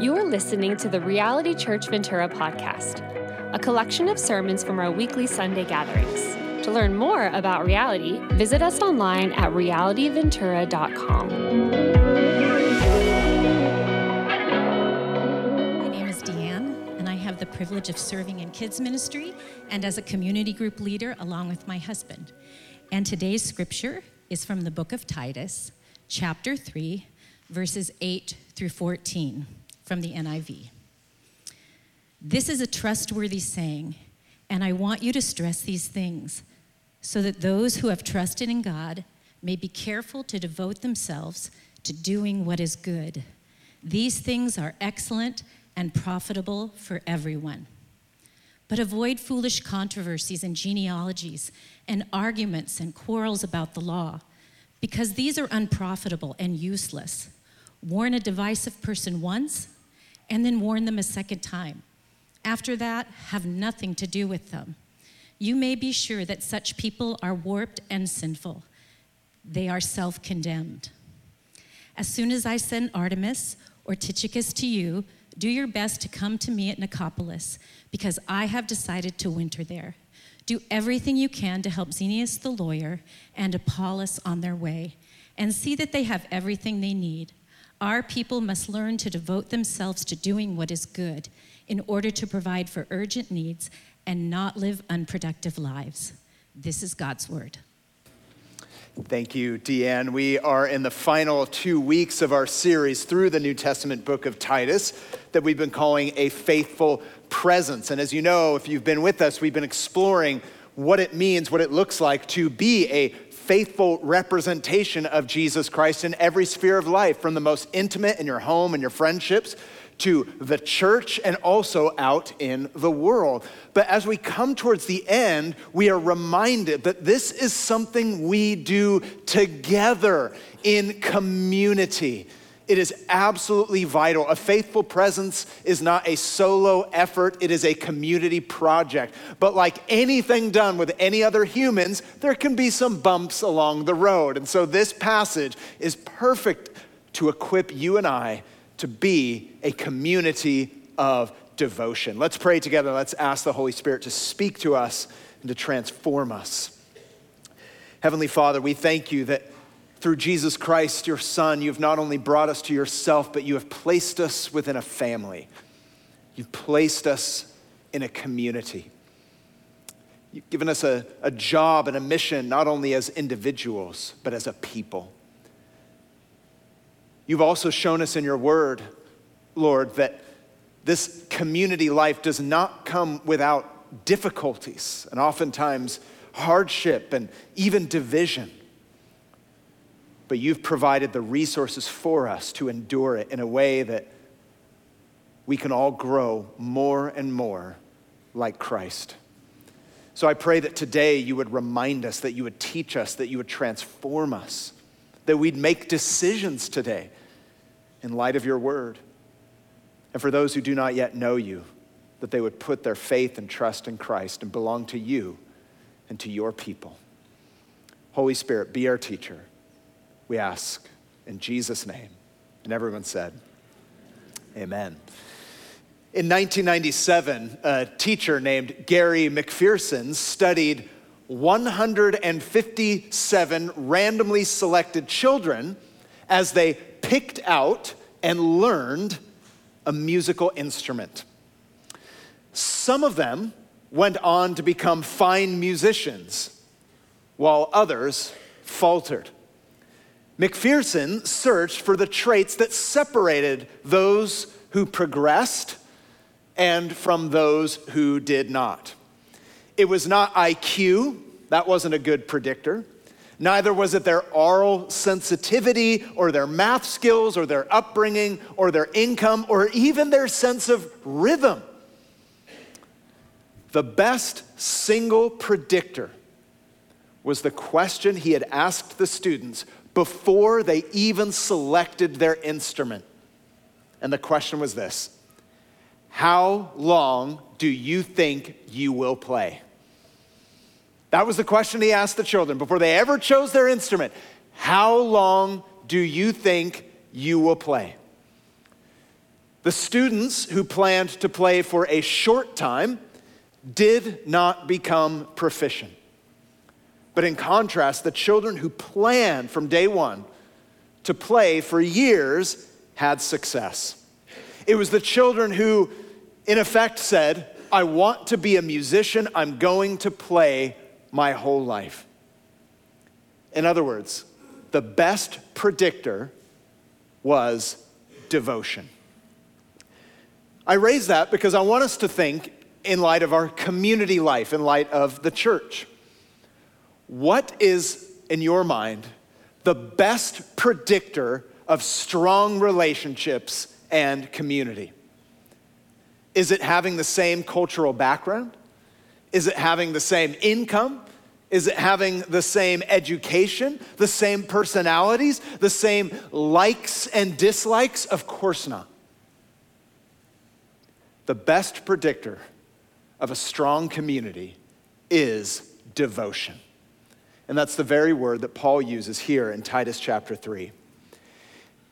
You are listening to the Reality Church Ventura podcast, a collection of sermons from our weekly Sunday gatherings. To learn more about reality, visit us online at realityventura.com. My name is Deanne, and I have the privilege of serving in kids ministry and as a community group leader along with my husband. And today's scripture is from the book of Titus, chapter 3, verses 8 through 14 from the NIV. This is a trustworthy saying, and I want you to stress these things so that those who have trusted in God may be careful to devote themselves to doing what is good. These things are excellent and profitable for everyone. But avoid foolish controversies and genealogies and arguments and quarrels about the law, because these are unprofitable and useless. Warn a divisive person once, and then warn them a second time. After that, have nothing to do with them you may be sure that such people are warped and sinful. They are self condemned. As soon as I send Artemas or Tychicus to you, do your best to come to me at Nicopolis, because I have decided to winter there. Do everything you can to help Zenas the lawyer and Apollos on their way, and see that they have everything they need. Our people must learn to devote themselves to doing what is good in order to provide for urgent needs and not live unproductive lives. This is God's word. Thank you, Deanne. We are in the final two weeks of our series through the New Testament book of Titus that we've been calling a faithful presence. And as you know, if you've been with us, we've been exploring what it means, what it looks like to be a faithful representation of Jesus Christ in every sphere of life, from the most intimate in your home and your friendships to the church and also out in the world. But as we come towards the end, we are reminded that this is something we do together in community. It is absolutely vital. A faithful presence is not a solo effort, it is a community project. But like anything done with any other humans, there can be some bumps along the road. And so this passage is perfect to equip you and I to be a community of devotion. Let's pray together. Let's ask the Holy Spirit to speak to us and to transform us. Heavenly Father, we thank you that through Jesus Christ, your Son, you've not only brought us to yourself, but you have placed us within a family. You've placed us in a community. You've given us a, a job and a mission, not only as individuals, but as a people. You've also shown us in your word, Lord, that this community life does not come without difficulties and oftentimes hardship and even division. But you've provided the resources for us to endure it in a way that we can all grow more and more like Christ. So I pray that today you would remind us, that you would teach us, that you would transform us, that we'd make decisions today in light of your word. And for those who do not yet know you, that they would put their faith and trust in Christ and belong to you and to your people. Holy Spirit, be our teacher, we ask in Jesus' name. And everyone said, Amen. In 1997, a teacher named Gary McPherson studied 157 randomly selected children as they picked out and learned a musical instrument. Some of them went on to become fine musicians, while others faltered. McPherson searched for the traits that separated those who progressed and from those who did not. It was not IQ, that wasn't a good predictor. Neither was it their aural sensitivity or their math skills or their upbringing or their income or even their sense of rhythm. The best single predictor was the question he had asked the students before they even selected their instrument. And the question was this How long do you think you will play? That was the question he asked the children before they ever chose their instrument. How long do you think you will play? The students who planned to play for a short time did not become proficient. But in contrast, the children who planned from day one to play for years had success. It was the children who, in effect, said, I want to be a musician, I'm going to play my whole life. In other words, the best predictor was devotion. I raise that because I want us to think in light of our community life, in light of the church. What is, in your mind, the best predictor of strong relationships and community? Is it having the same cultural background? Is it having the same income? Is it having the same education, the same personalities, the same likes and dislikes? Of course not. The best predictor of a strong community is devotion. And that's the very word that Paul uses here in Titus chapter 3.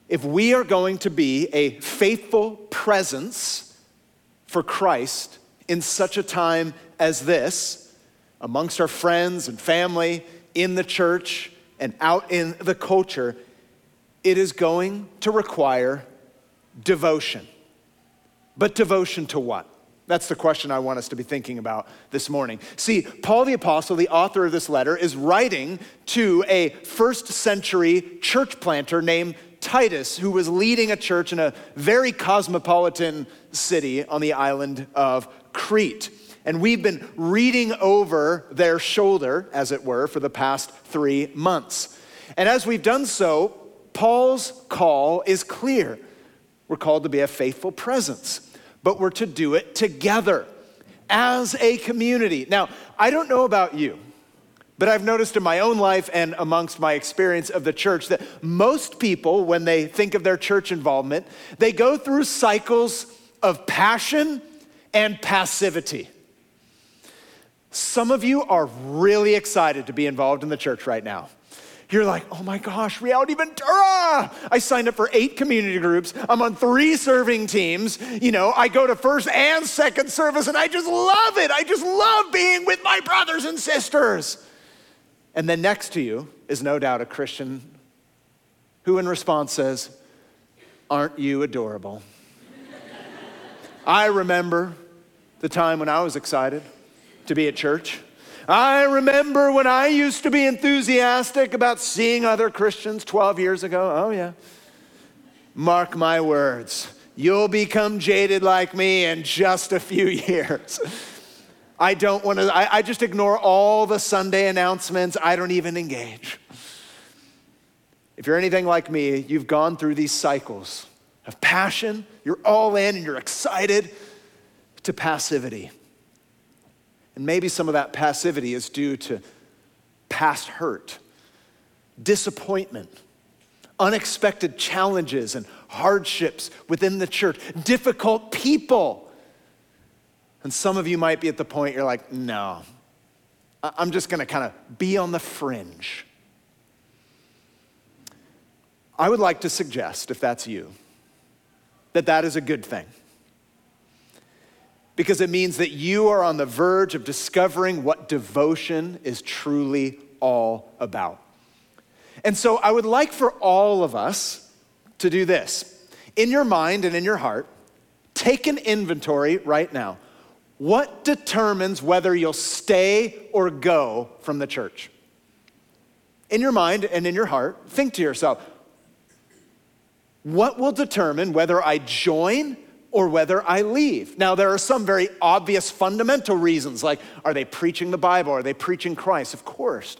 If we are going to be a faithful presence for Christ in such a time as this, amongst our friends and family, in the church, and out in the culture, it is going to require devotion. But devotion to what? That's the question I want us to be thinking about this morning. See, Paul the Apostle, the author of this letter, is writing to a first century church planter named Titus, who was leading a church in a very cosmopolitan city on the island of Crete. And we've been reading over their shoulder, as it were, for the past three months. And as we've done so, Paul's call is clear. We're called to be a faithful presence but we're to do it together as a community. Now, I don't know about you, but I've noticed in my own life and amongst my experience of the church that most people, when they think of their church involvement, they go through cycles of passion and passivity. Some of you are really excited to be involved in the church right now. You're like, oh my gosh, Reality Ventura! I signed up for eight community groups. I'm on three serving teams. You know, I go to first and second service, and I just love it. I just love being with my brothers and sisters. And then next to you is no doubt a Christian who, in response, says, Aren't you adorable? I remember the time when I was excited to be at church. I remember when I used to be enthusiastic about seeing other Christians 12 years ago. Oh, yeah. Mark my words, you'll become jaded like me in just a few years. I don't want to, I, I, just ignore all the Sunday announcements. I don't even engage. If you're anything like me, you've gone through these cycles of passion, you're all in and you're excited, to passivity. And maybe some of that passivity is due to past hurt, disappointment, unexpected challenges and hardships within the church, difficult people. And some of you might be at the point you're like, no, I'm just gonna kind of be on the fringe. I would like to suggest, if that's you, that that is a good thing because it means that you are on the verge of discovering what devotion is truly all about. And so I would like for all of us to do this. In your mind and in your heart, take an inventory right now. What determines whether you'll stay or go from the church? In your mind and in your heart, think to yourself, what will determine whether I join or whether I leave. Now, there are some very obvious fundamental reasons, like are they preaching the Bible? Are they preaching Christ? Of course.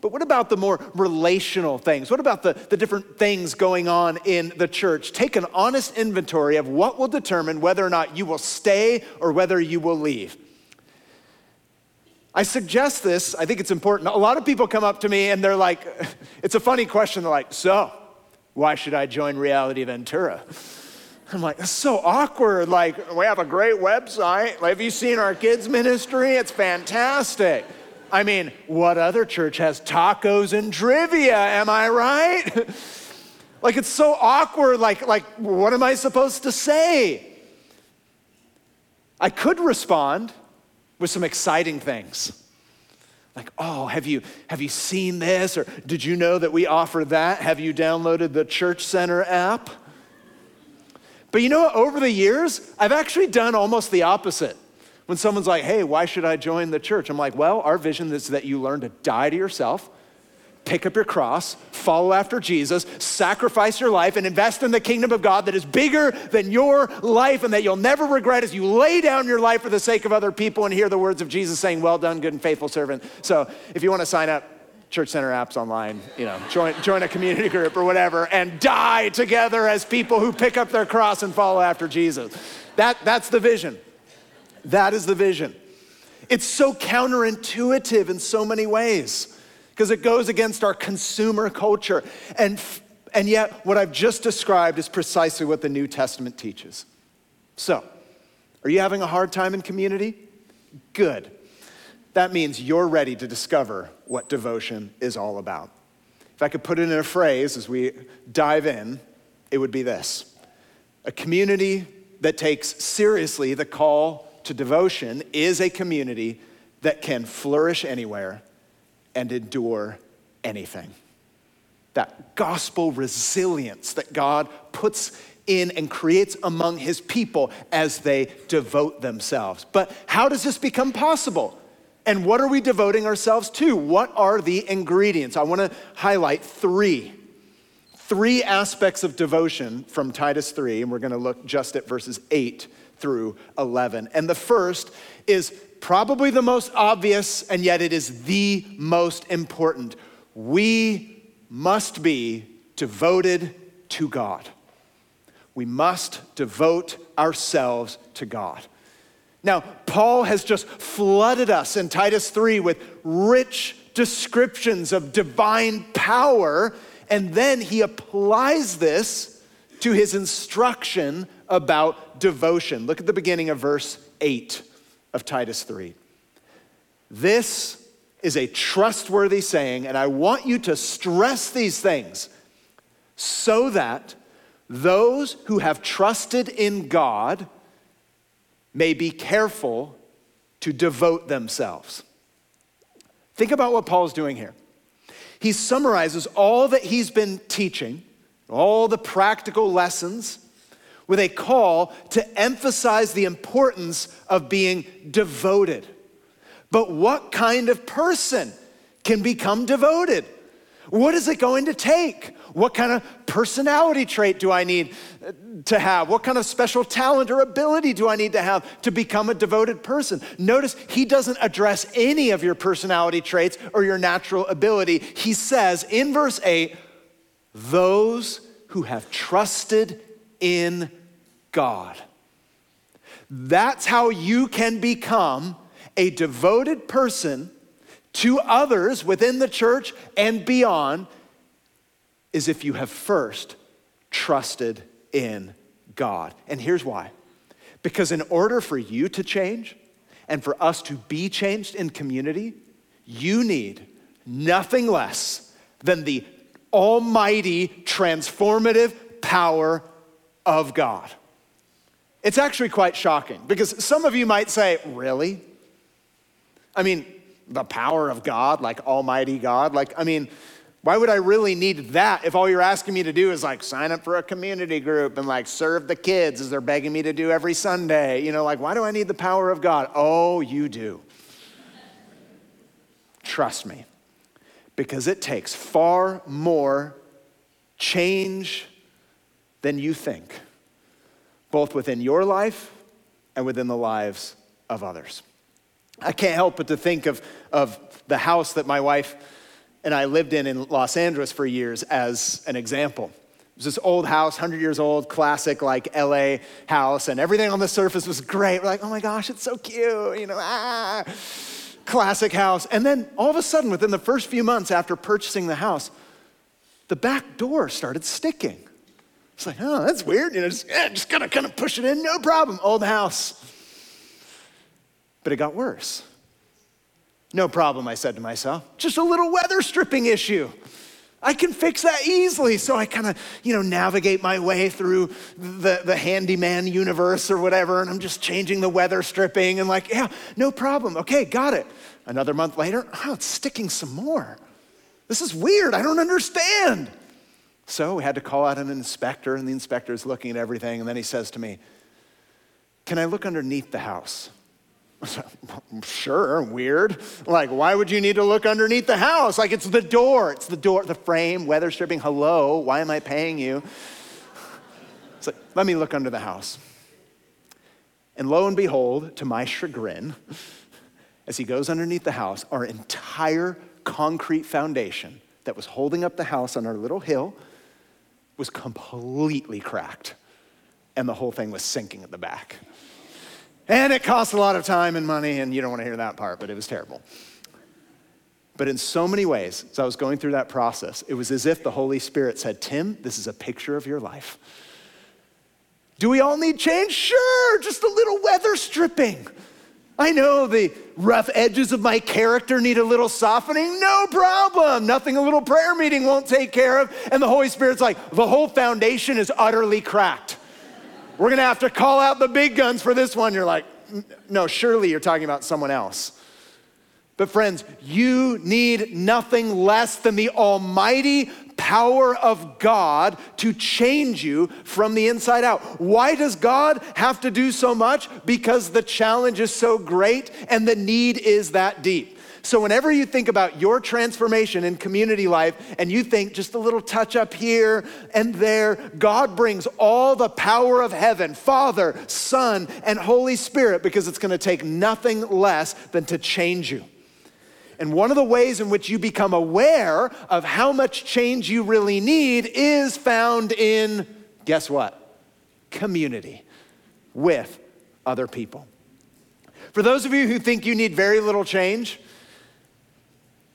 But what about the more relational things? What about the, the different things going on in the church? Take an honest inventory of what will determine whether or not you will stay or whether you will leave. I suggest this, I think it's important. A lot of people come up to me and they're like, it's a funny question. They're like, so, why should I join Reality Ventura? I'm like, that's so awkward. Like, we have a great website. Have you seen our kids' ministry? It's fantastic. I mean, what other church has tacos and trivia? Am I right? Like it's so awkward. Like, like what am I supposed to say? I could respond with some exciting things. Like, oh, have you, have you seen this? Or did you know that we offer that? Have you downloaded the Church Center app? But you know what? Over the years, I've actually done almost the opposite. When someone's like, hey, why should I join the church? I'm like, well, our vision is that you learn to die to yourself, pick up your cross, follow after Jesus, sacrifice your life, and invest in the kingdom of God that is bigger than your life and that you'll never regret as you lay down your life for the sake of other people and hear the words of Jesus saying, Well done, good and faithful servant. So if you want to sign up, Church Center apps online, you know, join, join a community group or whatever, and die together as people who pick up their cross and follow after Jesus. That, that's the vision. That is the vision. It's so counterintuitive in so many ways because it goes against our consumer culture. And, and yet, what I've just described is precisely what the New Testament teaches. So, are you having a hard time in community? Good. That means you're ready to discover what devotion is all about. If I could put it in a phrase as we dive in, it would be this A community that takes seriously the call to devotion is a community that can flourish anywhere and endure anything. That gospel resilience that God puts in and creates among his people as they devote themselves. But how does this become possible? And what are we devoting ourselves to? What are the ingredients? I want to highlight three. Three aspects of devotion from Titus 3, and we're going to look just at verses 8 through 11. And the first is probably the most obvious, and yet it is the most important. We must be devoted to God. We must devote ourselves to God. Now, Paul has just flooded us in Titus 3 with rich descriptions of divine power, and then he applies this to his instruction about devotion. Look at the beginning of verse 8 of Titus 3. This is a trustworthy saying, and I want you to stress these things so that those who have trusted in God may be careful to devote themselves. Think about what Paul's doing here. He summarizes all that he's been teaching, all the practical lessons with a call to emphasize the importance of being devoted. But what kind of person can become devoted? What is it going to take? What kind of personality trait do I need to have? What kind of special talent or ability do I need to have to become a devoted person? Notice he doesn't address any of your personality traits or your natural ability. He says in verse 8, those who have trusted in God. That's how you can become a devoted person to others within the church and beyond is if you have first trusted in God. And here's why. Because in order for you to change and for us to be changed in community, you need nothing less than the almighty transformative power of God. It's actually quite shocking because some of you might say, Really? I mean, the power of God, like Almighty God, like, I mean, why would I really need that if all you're asking me to do is like sign up for a community group and like serve the kids as they're begging me to do every Sunday? You know, like, why do I need the power of God? Oh, you do. Trust me, because it takes far more change than you think both within your life and within the lives of others. I can't help but to think of, of the house that my wife and I lived in in Los Angeles for years as an example. It was this old house, 100 years old, classic like LA house, and everything on the surface was great. We're like, oh my gosh, it's so cute, you know, ah, classic house. And then all of a sudden, within the first few months after purchasing the house, the back door started sticking. It's like, oh, that's weird. You know, just, yeah, just gotta kind of push it in, no problem. Old house. But it got worse. No problem, I said to myself. Just a little weather stripping issue. I can fix that easily. So I kind of, you know, navigate my way through the, the handyman universe or whatever, and I'm just changing the weather stripping and like, yeah, no problem. Okay, got it. Another month later, oh, it's sticking some more. This is weird. I don't understand. So we had to call out an inspector, and the inspector is looking at everything, and then he says to me, Can I look underneath the house? sure, weird. Like, why would you need to look underneath the house? Like, it's the door, it's the door, the frame, weather stripping. Hello, why am I paying you? It's like, let me look under the house. And lo and behold, to my chagrin, as he goes underneath the house, our entire concrete foundation that was holding up the house on our little hill was completely cracked. And the whole thing was sinking at the back. And it cost a lot of time and money, and you don't want to hear that part, but it was terrible. But in so many ways, as I was going through that process, it was as if the Holy Spirit said, Tim, this is a picture of your life. Do we all need change? Sure, just a little weather stripping. I know the rough edges of my character need a little softening. No problem. Nothing a little prayer meeting won't take care of. And the Holy Spirit's like, the whole foundation is utterly cracked. We're going to have to call out the big guns for this one. You're like, no, surely you're talking about someone else. But, friends, you need nothing less than the almighty power of God to change you from the inside out. Why does God have to do so much? Because the challenge is so great and the need is that deep. So, whenever you think about your transformation in community life and you think just a little touch up here and there, God brings all the power of heaven, Father, Son, and Holy Spirit, because it's gonna take nothing less than to change you. And one of the ways in which you become aware of how much change you really need is found in, guess what? Community with other people. For those of you who think you need very little change,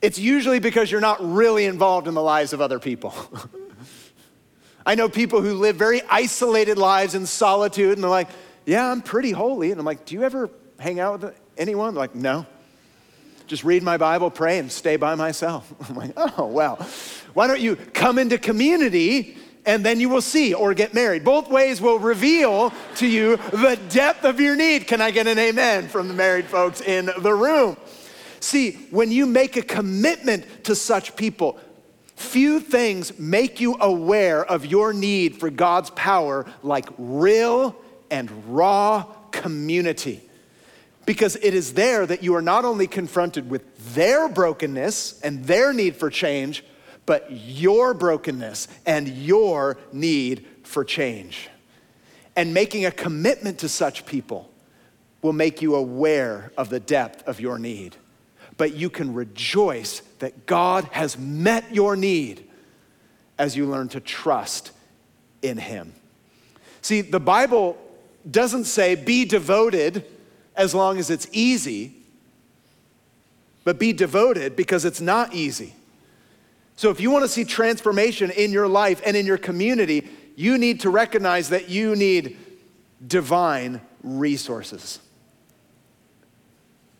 it's usually because you're not really involved in the lives of other people. I know people who live very isolated lives in solitude, and they're like, Yeah, I'm pretty holy. And I'm like, Do you ever hang out with anyone? They're like, No. Just read my Bible, pray, and stay by myself. I'm like, Oh, well, why don't you come into community and then you will see or get married? Both ways will reveal to you the depth of your need. Can I get an amen from the married folks in the room? See, when you make a commitment to such people, few things make you aware of your need for God's power like real and raw community. Because it is there that you are not only confronted with their brokenness and their need for change, but your brokenness and your need for change. And making a commitment to such people will make you aware of the depth of your need but you can rejoice that God has met your need as you learn to trust in Him. See, the Bible doesn't say be devoted as long as it's easy, but be devoted because it's not easy. So, if you want to see transformation in your life and in your community, you need to recognize that you need divine resources.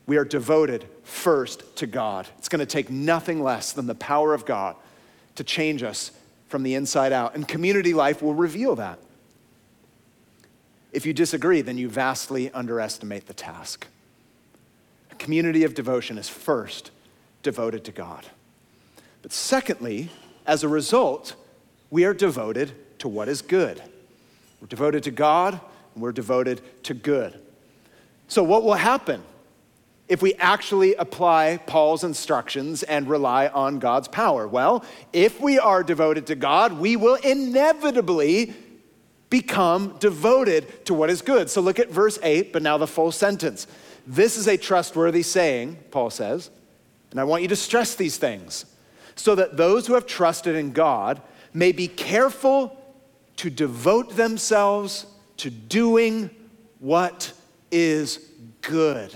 We are devoted first to God. It's going to take nothing less than the power of God to change us from the inside out. And community life will reveal that. If you disagree, then you vastly underestimate the task. A community of devotion is first devoted to God. But secondly, as a result, we are devoted to what is good. We're devoted to God and we're devoted to good. So, what will happen if we actually apply Paul's instructions and rely on God's power? Well, if we are devoted to God, we will inevitably become devoted to what is good. So look at verse 8, but now the full sentence. This is a trustworthy saying, Paul says, and I want you to stress these things so that those who have trusted in God may be careful to devote themselves to doing what is good.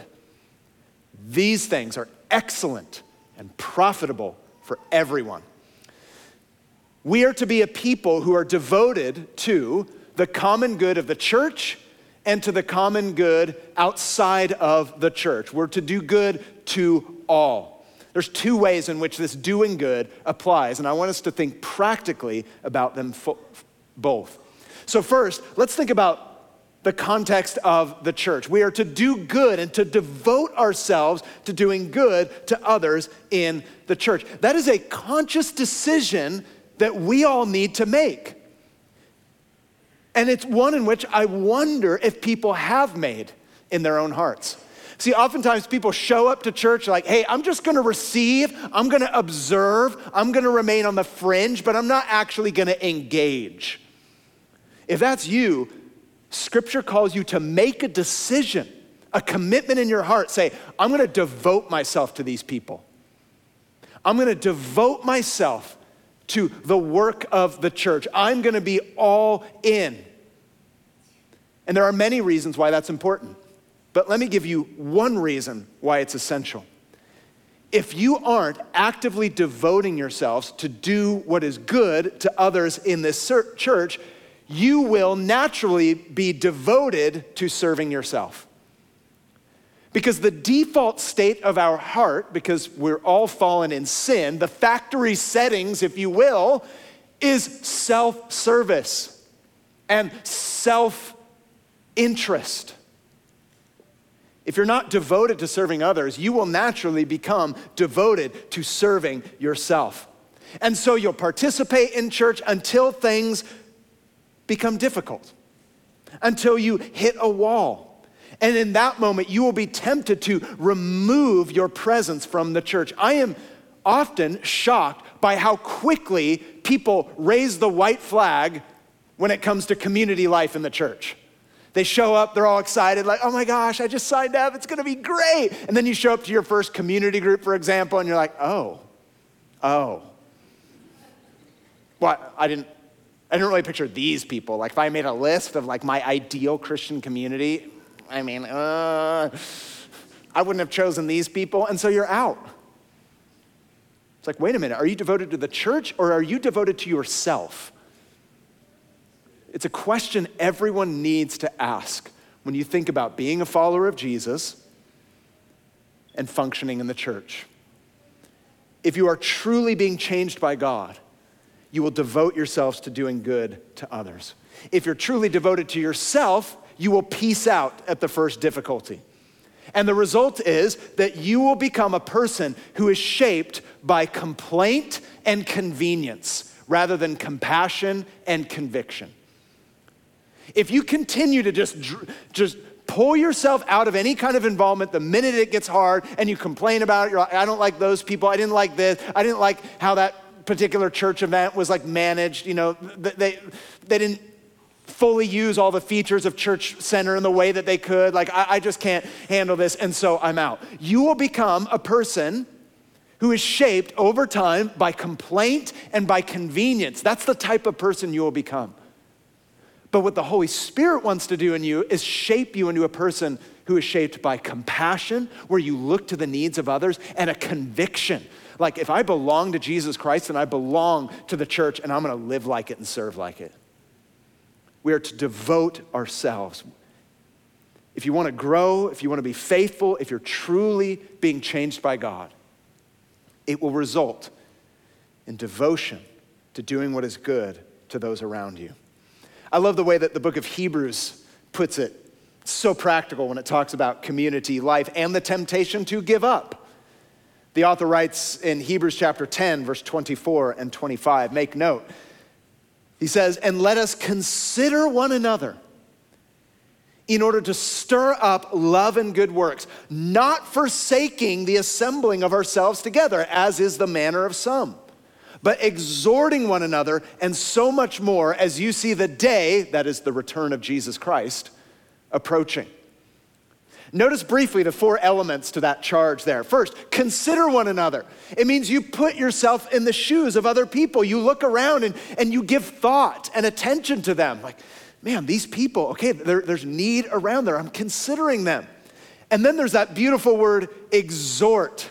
These things are excellent and profitable for everyone. We are to be a people who are devoted to the common good of the church and to the common good outside of the church. We're to do good to all. There's two ways in which this doing good applies, and I want us to think practically about them fo- both. So, first, let's think about the context of the church. We are to do good and to devote ourselves to doing good to others in the church. That is a conscious decision that we all need to make. And it's one in which I wonder if people have made in their own hearts. See, oftentimes people show up to church like, hey, I'm just gonna receive, I'm gonna observe, I'm gonna remain on the fringe, but I'm not actually gonna engage. If that's you, Scripture calls you to make a decision, a commitment in your heart. Say, I'm gonna devote myself to these people. I'm gonna devote myself to the work of the church. I'm gonna be all in. And there are many reasons why that's important. But let me give you one reason why it's essential. If you aren't actively devoting yourselves to do what is good to others in this church, you will naturally be devoted to serving yourself. Because the default state of our heart, because we're all fallen in sin, the factory settings, if you will, is self service and self interest. If you're not devoted to serving others, you will naturally become devoted to serving yourself. And so you'll participate in church until things become difficult until you hit a wall. And in that moment, you will be tempted to remove your presence from the church. I am often shocked by how quickly people raise the white flag when it comes to community life in the church. They show up, they're all excited, like, oh my gosh, I just signed up, it's gonna be great. And then you show up to your first community group, for example, and you're like, oh, oh. Well, I didn't, I didn't really picture these people. Like if I made a list of like my ideal Christian community, I mean, uh, I wouldn't have chosen these people, and so you're out. It's like, wait a minute, are you devoted to the church or are you devoted to yourself? It's a question everyone needs to ask when you think about being a follower of Jesus and functioning in the church. If you are truly being changed by God, you will devote yourselves to doing good to others. If you're truly devoted to yourself, you will peace out at the first difficulty. And the result is that you will become a person who is shaped by complaint and convenience rather than compassion and conviction. If you continue to just, just pull yourself out of any kind of involvement the minute it gets hard and you complain about it, you're like, I don't like those people, I didn't like this, I didn't like how that particular church event was like managed. You know, they, they didn't fully use all the features of church center in the way that they could. Like, I, I just can't handle this, and so I'm out. You will become a person who is shaped over time by complaint and by convenience. That's the type of person you will become. But what the Holy Spirit wants to do in you is shape you into a person who is shaped by compassion, where you look to the needs of others, and a conviction like, if I belong to Jesus Christ, then I belong to the church and I'm gonna live like it and serve like it. We are to devote ourselves. If you wanna grow, if you wanna be faithful, if you're truly being changed by God, it will result in devotion to doing what is good to those around you. I love the way that the book of Hebrews puts it. It's so practical when it talks about community life and the temptation to give up. The author writes in Hebrews chapter 10, verse 24 and 25, make note. He says, And let us consider one another in order to stir up love and good works, not forsaking the assembling of ourselves together, as is the manner of some, but exhorting one another, and so much more as you see the day, that is the return of Jesus Christ, approaching. Notice briefly the four elements to that charge there. First, consider one another. It means you put yourself in the shoes of other people. You look around and, and you give thought and attention to them. Like, man, these people, okay, there, there's need around there. I'm considering them. And then there's that beautiful word, exhort.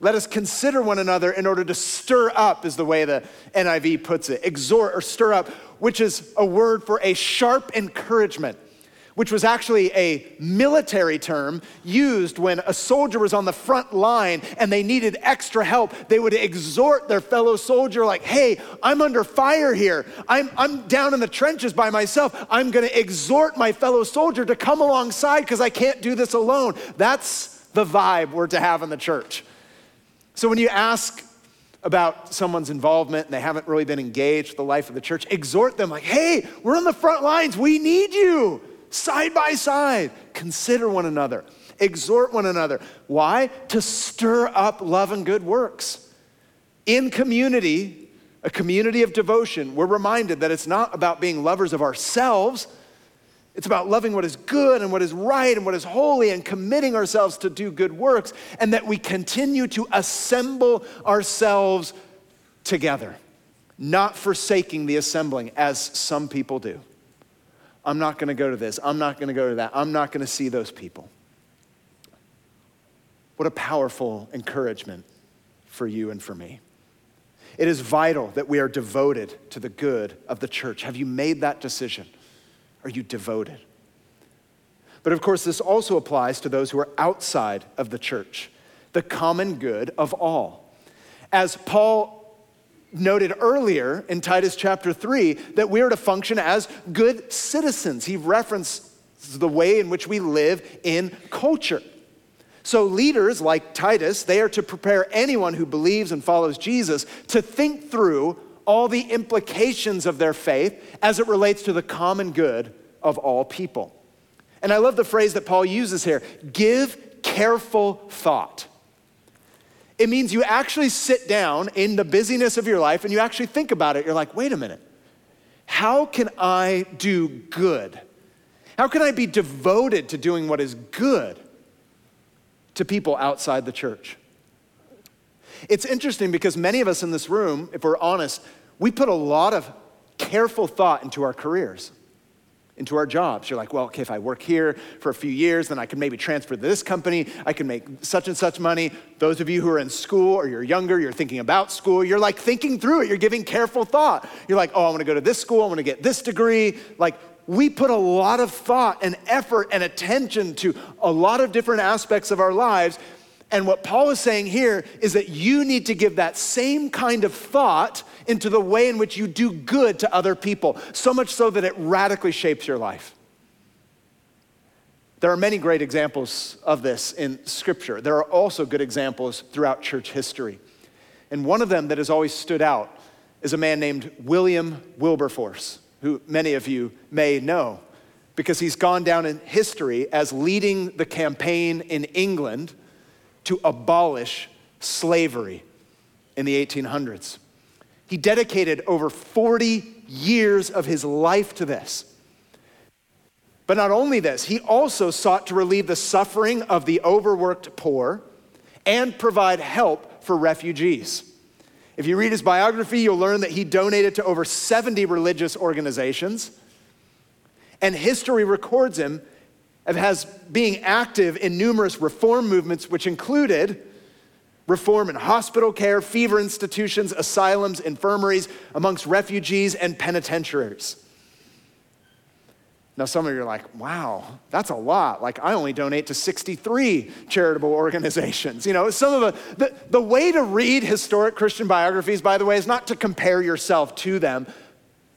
Let us consider one another in order to stir up, is the way the NIV puts it. Exhort or stir up, which is a word for a sharp encouragement which was actually a military term used when a soldier was on the front line and they needed extra help. They would exhort their fellow soldier, like, hey, I'm under fire here. I'm, I'm down in the trenches by myself. I'm going to exhort my fellow soldier to come alongside because I can't do this alone. That's the vibe we're to have in the church. So when you ask about someone's involvement and they haven't really been engaged with the life of the church, exhort them like, hey, we're on the front lines. We need you side by side. Consider one another, exhort one another. Why? To stir up love and good works. In community, a community of devotion, we're reminded that it's not about being lovers of ourselves. It's about loving what is good and what is right and what is holy and committing ourselves to do good works, and that we continue to assemble ourselves together, not forsaking the assembling as some people do. I'm not going to go to this. I'm not going to go to that. I'm not going to see those people. What a powerful encouragement for you and for me. It is vital that we are devoted to the good of the church. Have you made that decision? Are you devoted? But of course, this also applies to those who are outside of the church, the common good of all. As Paul noted earlier in Titus chapter 3 that we are to function as good citizens. He referenced the way in which we live in culture. So, leaders like Titus, they are to prepare anyone who believes and follows Jesus to think through all the implications of their faith as it relates to the common good of all people. And I love the phrase that Paul uses here give careful thought. It means you actually sit down in the busyness of your life and you actually think about it. You're like, wait a minute, how can I do good? How can I be devoted to doing what is good to people outside the church? It's interesting because many of us in this room, if we're honest, we put a lot of careful thought into our careers into our jobs. You're like, well, okay, if I work here for a few years, then I can maybe transfer to this company. I can make such and such money. Those of you who are in school or you're younger, you're thinking about school, you're like thinking through it. You're giving careful thought. You're like, oh, I want to go to this school. I want to get this degree. Like, we put a lot of thought and effort and attention to a lot of different aspects of our lives. And what Paul is saying here is that you need to give that same kind of thought into the way in which you do good to other people, so much so that it radically shapes your life. There are many great examples of this in Scripture. There are also good examples throughout church history. And one of them that has always stood out is a man named William Wilberforce, who many of you may know because he's gone down in history as leading the campaign in England to abolish slavery in the 1800s. He dedicated over 40 years of his life to this. But not only this, he also sought to relieve the suffering of the overworked poor and provide help for refugees. If you read his biography, you'll learn that he donated to over 70 religious organizations. And history records him as being active in numerous reform movements, which included reform in hospital care, fever institutions, asylums, infirmaries, amongst refugees and penitentiaries. Now, some of you are like, wow, that's a lot. Like, I only donate to 63 charitable organizations. You know, some of the, the way to read historic Christian biographies, by the way, is not to compare yourself to them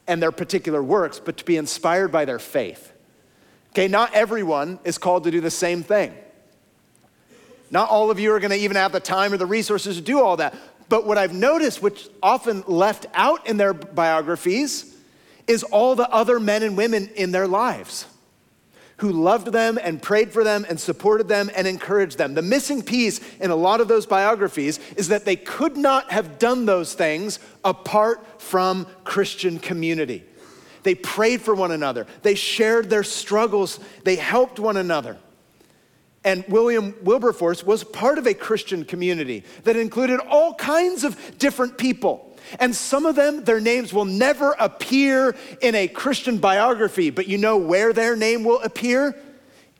and their particular works, but to be inspired by their faith. Okay, not everyone is called to do the same thing. Not all of you are going to even have the time or the resources to do all that. But what I've noticed, which often left out in their biographies, is all the other men and women in their lives who loved them and prayed for them and supported them and encouraged them. The missing piece in a lot of those biographies is that they could not have done those things apart from Christian community. They prayed for one another, they shared their struggles, they helped one another. And William Wilberforce was part of a Christian community that included all kinds of different people. And some of them, their names will never appear in a Christian biography, but you know where their name will appear?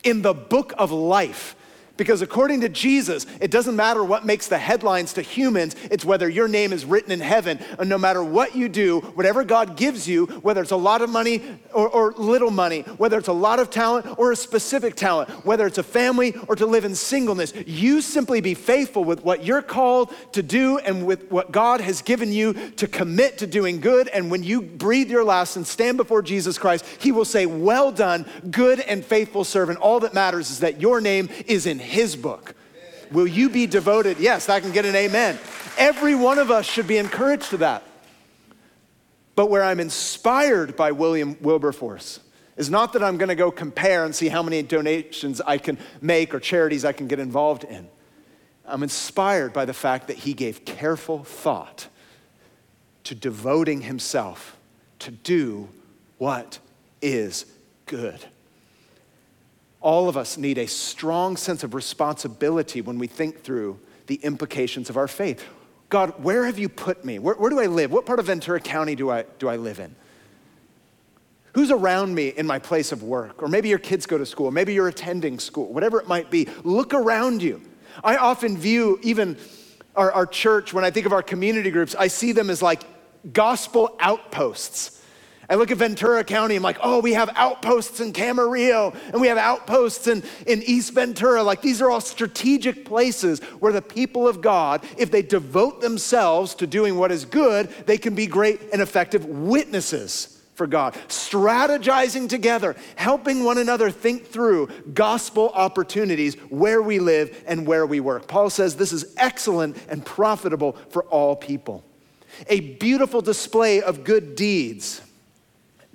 In the book of life. Because according to Jesus, it doesn't matter what makes the headlines to humans, it's whether your name is written in heaven. And no matter what you do, whatever God gives you, whether it's a lot of money or, or, little money, whether it's a lot of talent or a specific talent, whether it's a family or to live in singleness, you simply be faithful with what you're called to do and with what God has given you to commit to doing good. And when you breathe your last and stand before Jesus Christ, He will say, Well done, good and faithful servant. All that matters is that your name is in his book. Will you be devoted? Yes, I can get an amen. Every one of us should be encouraged to that. But where I'm inspired by William Wilberforce is not that I'm going to go compare and see how many donations I can make or charities I can get involved in. I'm inspired by the fact that he gave careful thought to devoting himself to do what is good. All of us need a strong sense of responsibility when we think through the implications of our faith. God, where have you put me? Where, where, do I live? What part of Ventura County do I, do I live in? Who's around me in my place of work? Or maybe your kids go to school, maybe you're attending school, whatever it might be. Look around you. I often view even our, our church, when I think of our community groups, I see them as like gospel outposts. I look at Ventura County, I'm like, oh, we have outposts in Camarillo and we have outposts in, in East Ventura. Like, these are all strategic places where the people of God, if they devote themselves to doing what is good, they can be great and effective witnesses for God. Strategizing together, helping one another think through gospel opportunities where we live and where we work. Paul says this is excellent and profitable for all people. A beautiful display of good deeds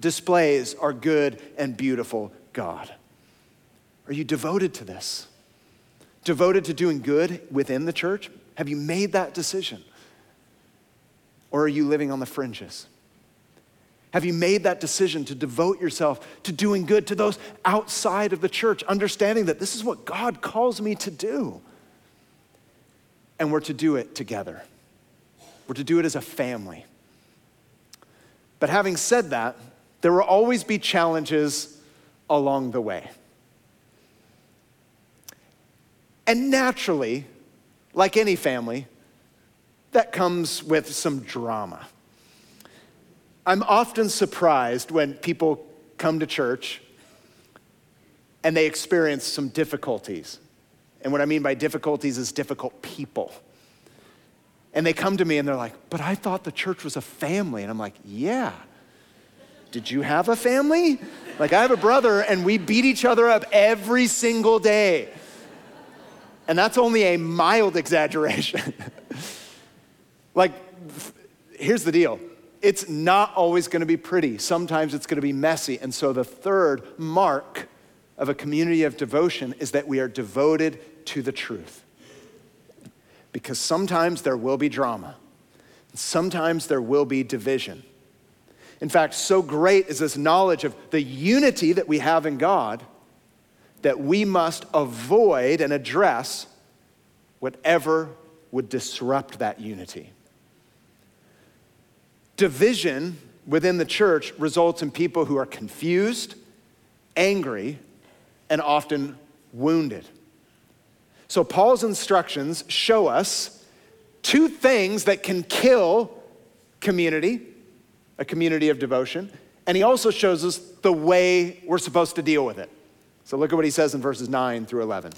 displays our good and beautiful God. Are you devoted to this? Devoted to doing good within the church? Have you made that decision? Or are you living on the fringes? Have you made that decision to devote yourself to doing good to those outside of the church, understanding that this is what God calls me to do? And we're to do it together. We're to do it as a family. But having said that, there will always be challenges along the way. And naturally, like any family, that comes with some drama. I'm often surprised when people come to church and they experience some difficulties. And what I mean by difficulties is difficult people. And they come to me and they're like, But I thought the church was a family. And I'm like, Yeah, did you have a family? Like, I have a brother, and we beat each other up every single day. And that's only a mild exaggeration. like, here's the deal it's not always to be pretty, sometimes it's to be messy. And so, the third mark of a community of devotion is that we are devoted to the truth. Because sometimes there will be drama, sometimes there will be division. In fact, so great is this knowledge of the unity that we have in God that we must avoid and address whatever would disrupt that unity. Division within the church results in people who are confused, angry, and often wounded. So, Paul's instructions show us two things that can kill community a community of devotion. And he also shows us the way we're supposed to deal with it. So look at what he says in verses 9 through 11.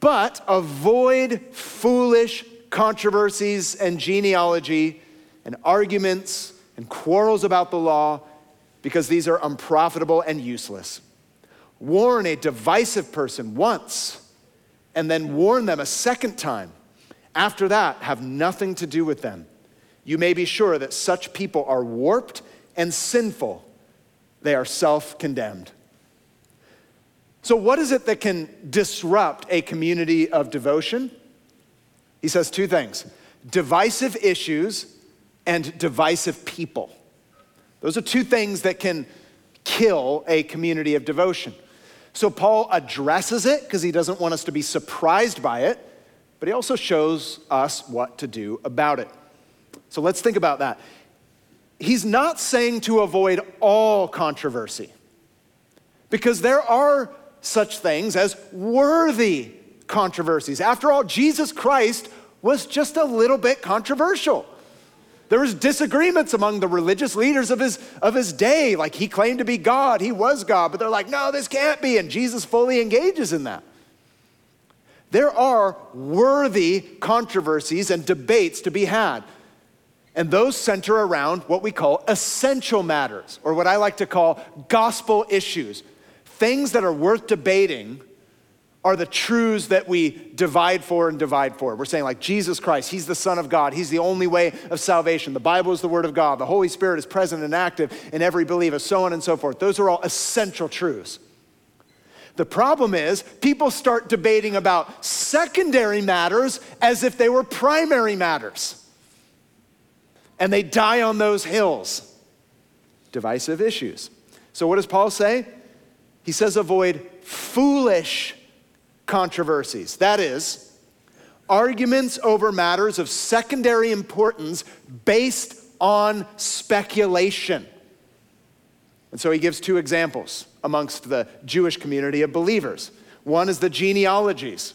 But avoid foolish controversies and genealogy and arguments and quarrels about the law, because these are unprofitable and useless. Warn a divisive person once, and then warn them a second time. After that, have nothing to do with them you may be sure that such people are warped and sinful. They are self condemned. So, what is it that can disrupt a community of devotion? He says two things divisive issues and divisive people. Those are two things that can kill a community of devotion. So, Paul addresses it because he doesn't want us to be surprised by it, but he also shows us what to do about it. So let's think about that. He's not saying to avoid all controversy, because there are such things as worthy controversies. After all, Jesus Christ was just a little bit controversial. There was disagreements among the religious leaders of his, of his day. Like he claimed to be God, he was God, but they're like, no, this can't be. And Jesus fully engages in that. There are worthy controversies and debates to be had. And those center around what we call essential matters, or what I like to call gospel issues. Things that are worth debating are the truths that we divide for and divide for. We're saying, like, Jesus Christ, He's the Son of God, He's the only way of salvation. The Bible is the Word of God, the Holy Spirit is present and active in every believer, so on and so forth. Those are all essential truths. The problem is, people start debating about secondary matters as if they were primary matters. And they die on those hills. Divisive issues. So, what does Paul say? He says, avoid foolish controversies. That is, arguments over matters of secondary importance based on speculation. And so he gives two examples amongst the Jewish community of believers. One is the genealogies.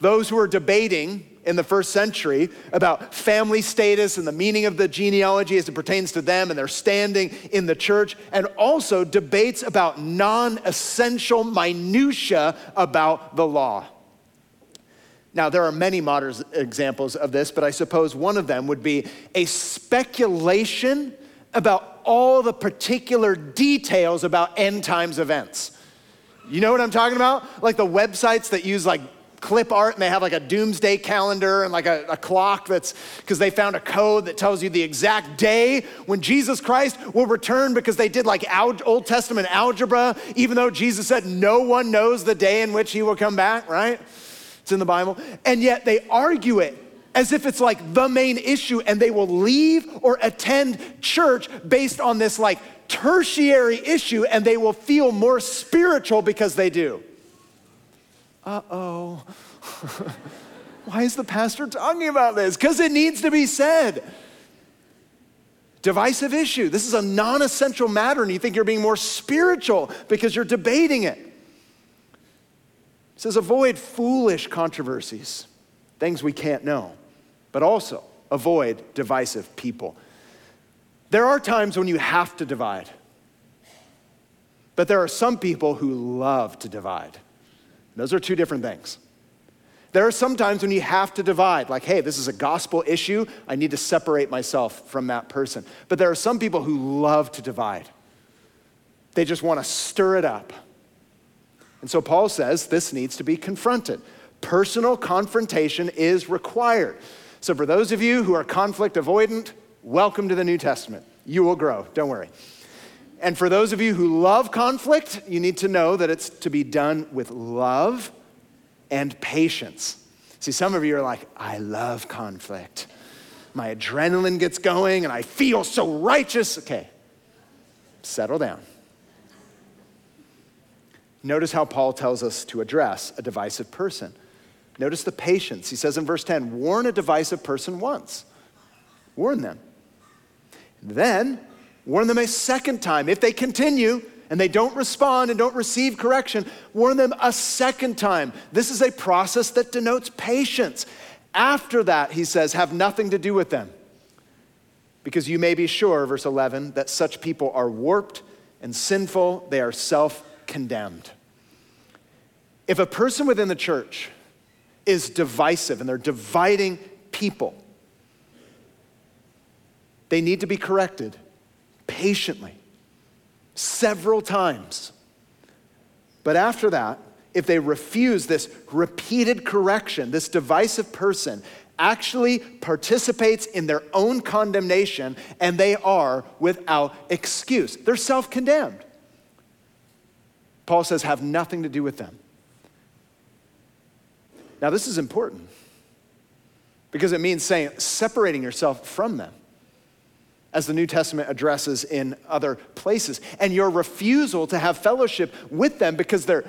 Those who are debating in the first century about family status and the meaning of the genealogy as it pertains to them and their standing in the church, and also debates about non essential minutiae about the law. Now, there are many modern examples of this, but I suppose one of them would be a speculation about all the particular details about end times events. You know what I'm talking about? Like the websites that use like clip art and they have like a doomsday calendar and like a, a clock that's because they found a code that tells you the exact day when Jesus Christ will return because they did like Old Testament algebra, even though Jesus said no one knows the day in which he will come back, right? It's in the Bible. And yet they argue it as if it's like the main issue, and they will leave or attend church based on this like tertiary issue, and they will feel more spiritual because they do. Uh oh. Why is the pastor talking about this? Because it needs to be said. Divisive issue. This is a non essential matter, and you think you're being more spiritual because you're debating it. It says, avoid foolish controversies, things we can't know but also avoid divisive people. There are times when you have to divide, but there are some people who love to divide. Those are two different things. There are some times when you have to divide, like, hey, this is a gospel issue. I need to separate myself from that person. But there are some people who love to divide, they just want to stir it up. And so Paul says this needs to be confronted. Personal confrontation is required. So, for those of you who are conflict avoidant, welcome to the New Testament. You will grow, don't worry. And for those of you who love conflict, you need to know that it's to be done with love and patience. See, some of you are like, I love conflict. My adrenaline gets going and I feel so righteous. Okay, settle down. Notice how Paul tells us to address a divisive person. Notice the patience. He says in verse 10 warn a divisive person once, warn them. Then warn them a second time. If they continue and they don't respond and don't receive correction, warn them a second time. This is a process that denotes patience. After that, he says, have nothing to do with them. Because you may be sure, verse 11, that such people are warped and sinful, they are self condemned. If a person within the church is divisive and they're dividing people. They need to be corrected patiently, several times. But after that, if they refuse this repeated correction, this divisive person actually participates in their own condemnation and they are without excuse. They're self condemned. Paul says, have nothing to do with them. Now, this is important because it means saying, separating yourself from them, as the New Testament addresses in other places. And your refusal to have fellowship with them because they're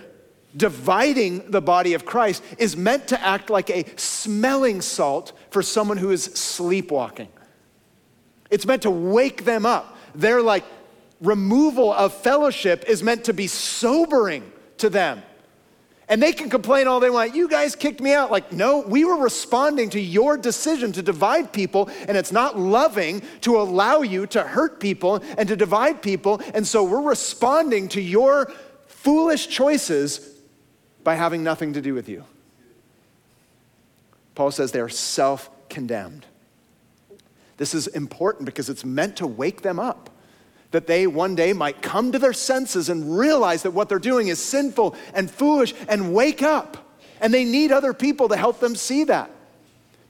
dividing the body of Christ is meant to act like a smelling salt for someone who is sleepwalking. It's meant to wake them up. Their like removal of fellowship is meant to be sobering to them And they can complain all they want. You guys kicked me out. Like, no, we were responding to your decision to divide people, and it's not loving to allow you to hurt people and to divide people. And so we're responding to your foolish choices by having nothing to do with you. Paul says they are self condemned. This is important because it's meant to wake them up that they one day might come to their senses and realize that what they're doing is sinful and foolish and wake up. And they need other people to help them see that.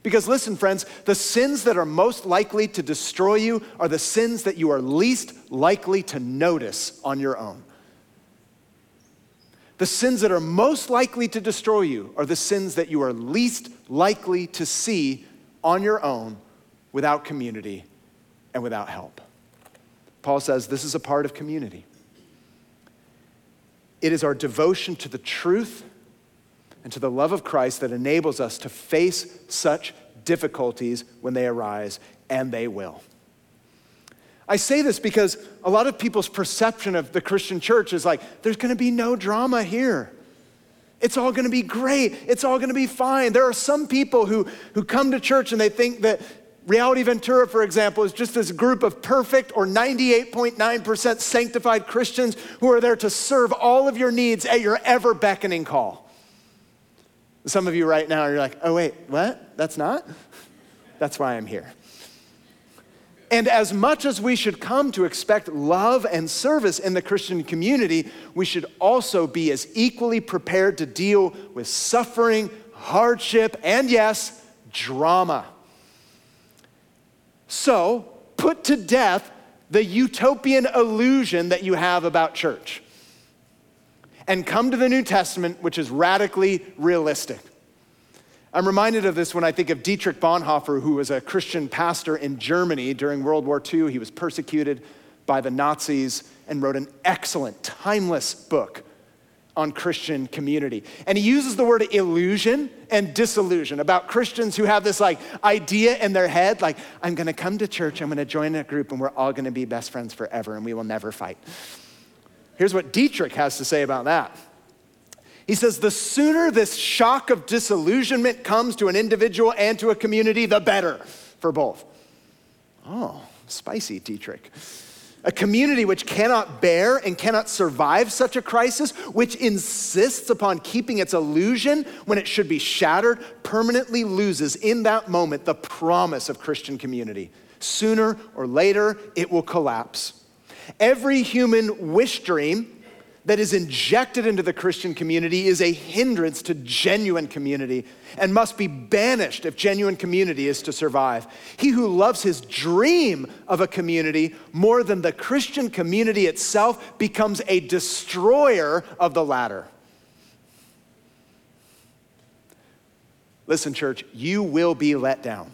Because listen, friends, the sins that are most likely to destroy you are the sins that you are least likely to notice on your own. The sins that are most likely to destroy you are the sins that you are least likely to see on your own without community and without help. Paul says this is a part of community. It is our devotion to the truth and to the love of Christ that enables us to face such difficulties when they arise, and they will. I say this because a lot of people's perception of the Christian church is like, there's gonna be no drama here. It's all gonna be great. It's all gonna be fine. There are some people who, who come to church and they think that Reality Ventura, for example, is just this group of perfect or 98.9% sanctified Christians who are there to serve all of your needs at your ever beckoning call. Some of you right now are like, oh, wait, what? That's not? That's why I'm here. And as much as we should come to expect love and service in the Christian community, we should also be as equally prepared to deal with suffering, hardship, and yes, drama. So, put to death the utopian illusion that you have about church and come to the New Testament, which is radically realistic. I'm reminded of this when I think of Dietrich Bonhoeffer, who was a Christian pastor in Germany during World War II. He was persecuted by the Nazis and wrote an excellent, timeless book on Christian community. And he uses the word illusion and disillusion about Christians who have this like idea in their head like I'm going to come to church, I'm going to join a group and we're all going to be best friends forever and we will never fight. Here's what Dietrich has to say about that. He says the sooner this shock of disillusionment comes to an individual and to a community, the better for both. Oh, spicy, Dietrich a community which cannot bear and cannot survive such a crisis, which insists upon keeping its illusion when it should be shattered, permanently loses in that moment the promise of Christian community. Sooner or later, it will collapse. Every human wish dream that is injected into the Christian community is a hindrance to genuine community and must be banished if genuine community is to survive. He who loves his dream of a community more than the Christian community itself becomes a destroyer of the latter. Listen, church, you will be let down.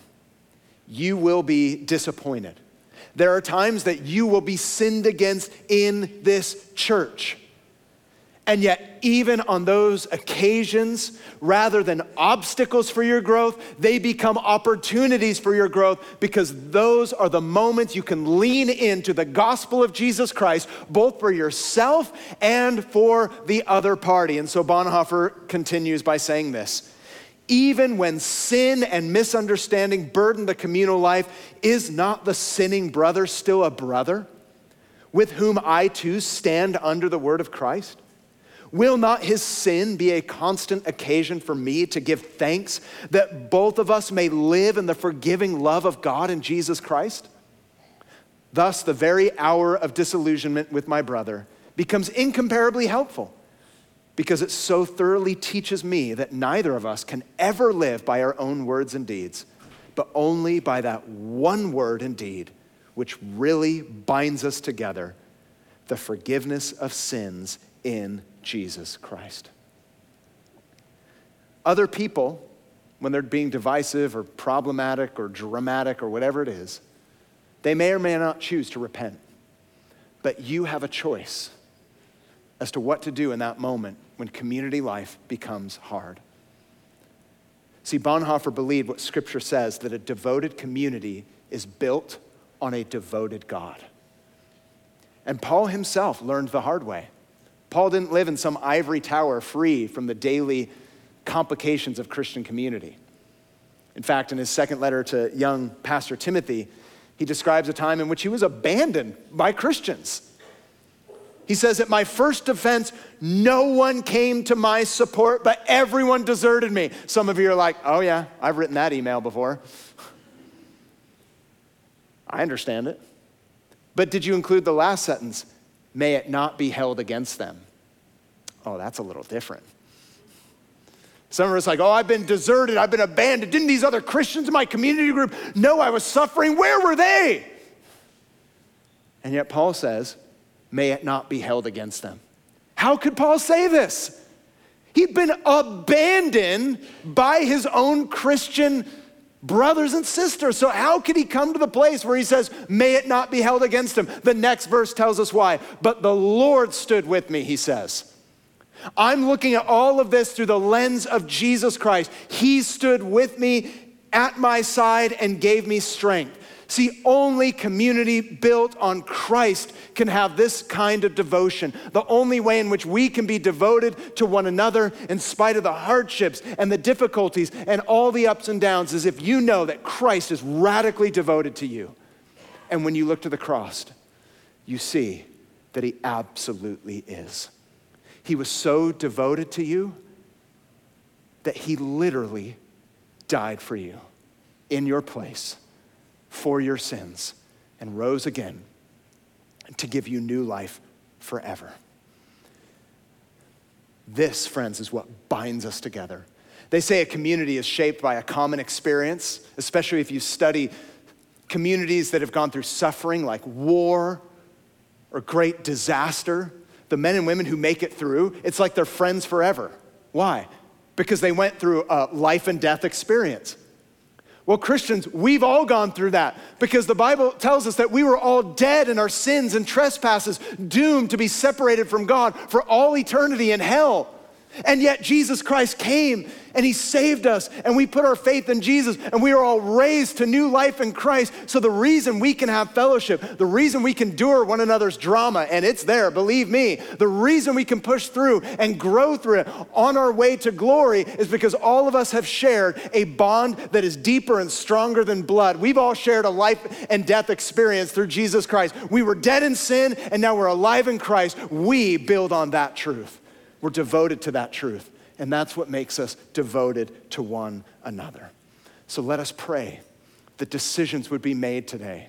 You will be disappointed. There are times that you will be sinned against in this church. And yet, even on those occasions, rather than obstacles for your growth, they become opportunities for your growth because those are the moments you can lean into the gospel of Jesus Christ, both for yourself and for the other party. And so Bonhoeffer continues by saying this even when sin and misunderstanding burden the communal life, is not the sinning brother still a brother with whom I too stand under the word of Christ? Will not his sin be a constant occasion for me to give thanks that both of us may live in the forgiving love of God in Jesus Christ? Thus, the very hour of disillusionment with my brother becomes incomparably helpful because it so thoroughly teaches me that neither of us can ever live by our own words and deeds, but only by that one word and deed which really binds us together the forgiveness of sins in Jesus Christ. Other people, when they're being divisive or problematic or dramatic or whatever it is, they may or may not choose to repent. But you have a choice as to what to do in that moment when community life becomes hard. See, Bonhoeffer believed what Scripture says that a devoted community is built on a devoted God. And Paul himself learned the hard way Paul didn't live in some ivory tower free from the daily complications of Christian community. In fact, in his second letter to young Pastor Timothy, he describes a time in which he was abandoned by Christians. He says, At my first defense, no one came to my support, but everyone deserted me. Some of you are like, Oh, yeah, I've written that email before. I understand it. But did you include the last sentence? May it not be held against them. Oh, that's a little different. Some of us like, oh, I've been deserted, I've been abandoned. Didn't these other Christians in my community group know I was suffering? Where were they? And yet Paul says, may it not be held against them. How could Paul say this? He'd been abandoned by his own Christian brothers and sisters. So, how could he come to the place where he says, May it not be held against him? The next verse tells us why. But the Lord stood with me, he says. I'm looking at all of this through the lens of Jesus Christ. He stood with me at my side and gave me strength. See, only community built on Christ can have this kind of devotion. The only way in which we can be devoted to one another in spite of the hardships and the difficulties and all the ups and downs is if you know that Christ is radically devoted to you. And when you look to the cross, you see that he absolutely is. He was so devoted to you that he literally died for you in your place for your sins and rose again to give you new life forever. This, friends, is what binds us together. They say a community is shaped by a common experience, especially if you study communities that have gone through suffering like war or great disaster the men and women who make it through, it's like they're friends forever. Why? Because they went through a life and death experience. Well, Christians, we've all gone through that because the Bible tells us that we were all dead in our sins and trespasses, doomed to be separated from God for all eternity in hell. And yet Jesus Christ came and he saved us and we put our faith in Jesus and we are all raised to new life in Christ. So the reason we can have fellowship, the reason we can endure one another's drama and it's there, believe me, the reason we can push through and grow through it on our way to glory is because all of us have shared a bond that is deeper and stronger than blood. We've all shared a life and death experience through Jesus Christ. We were dead in sin and now we're alive in Christ. We build on that truth. We're devoted to that truth. And that's what makes us devoted to one another. So let us pray that decisions would be made today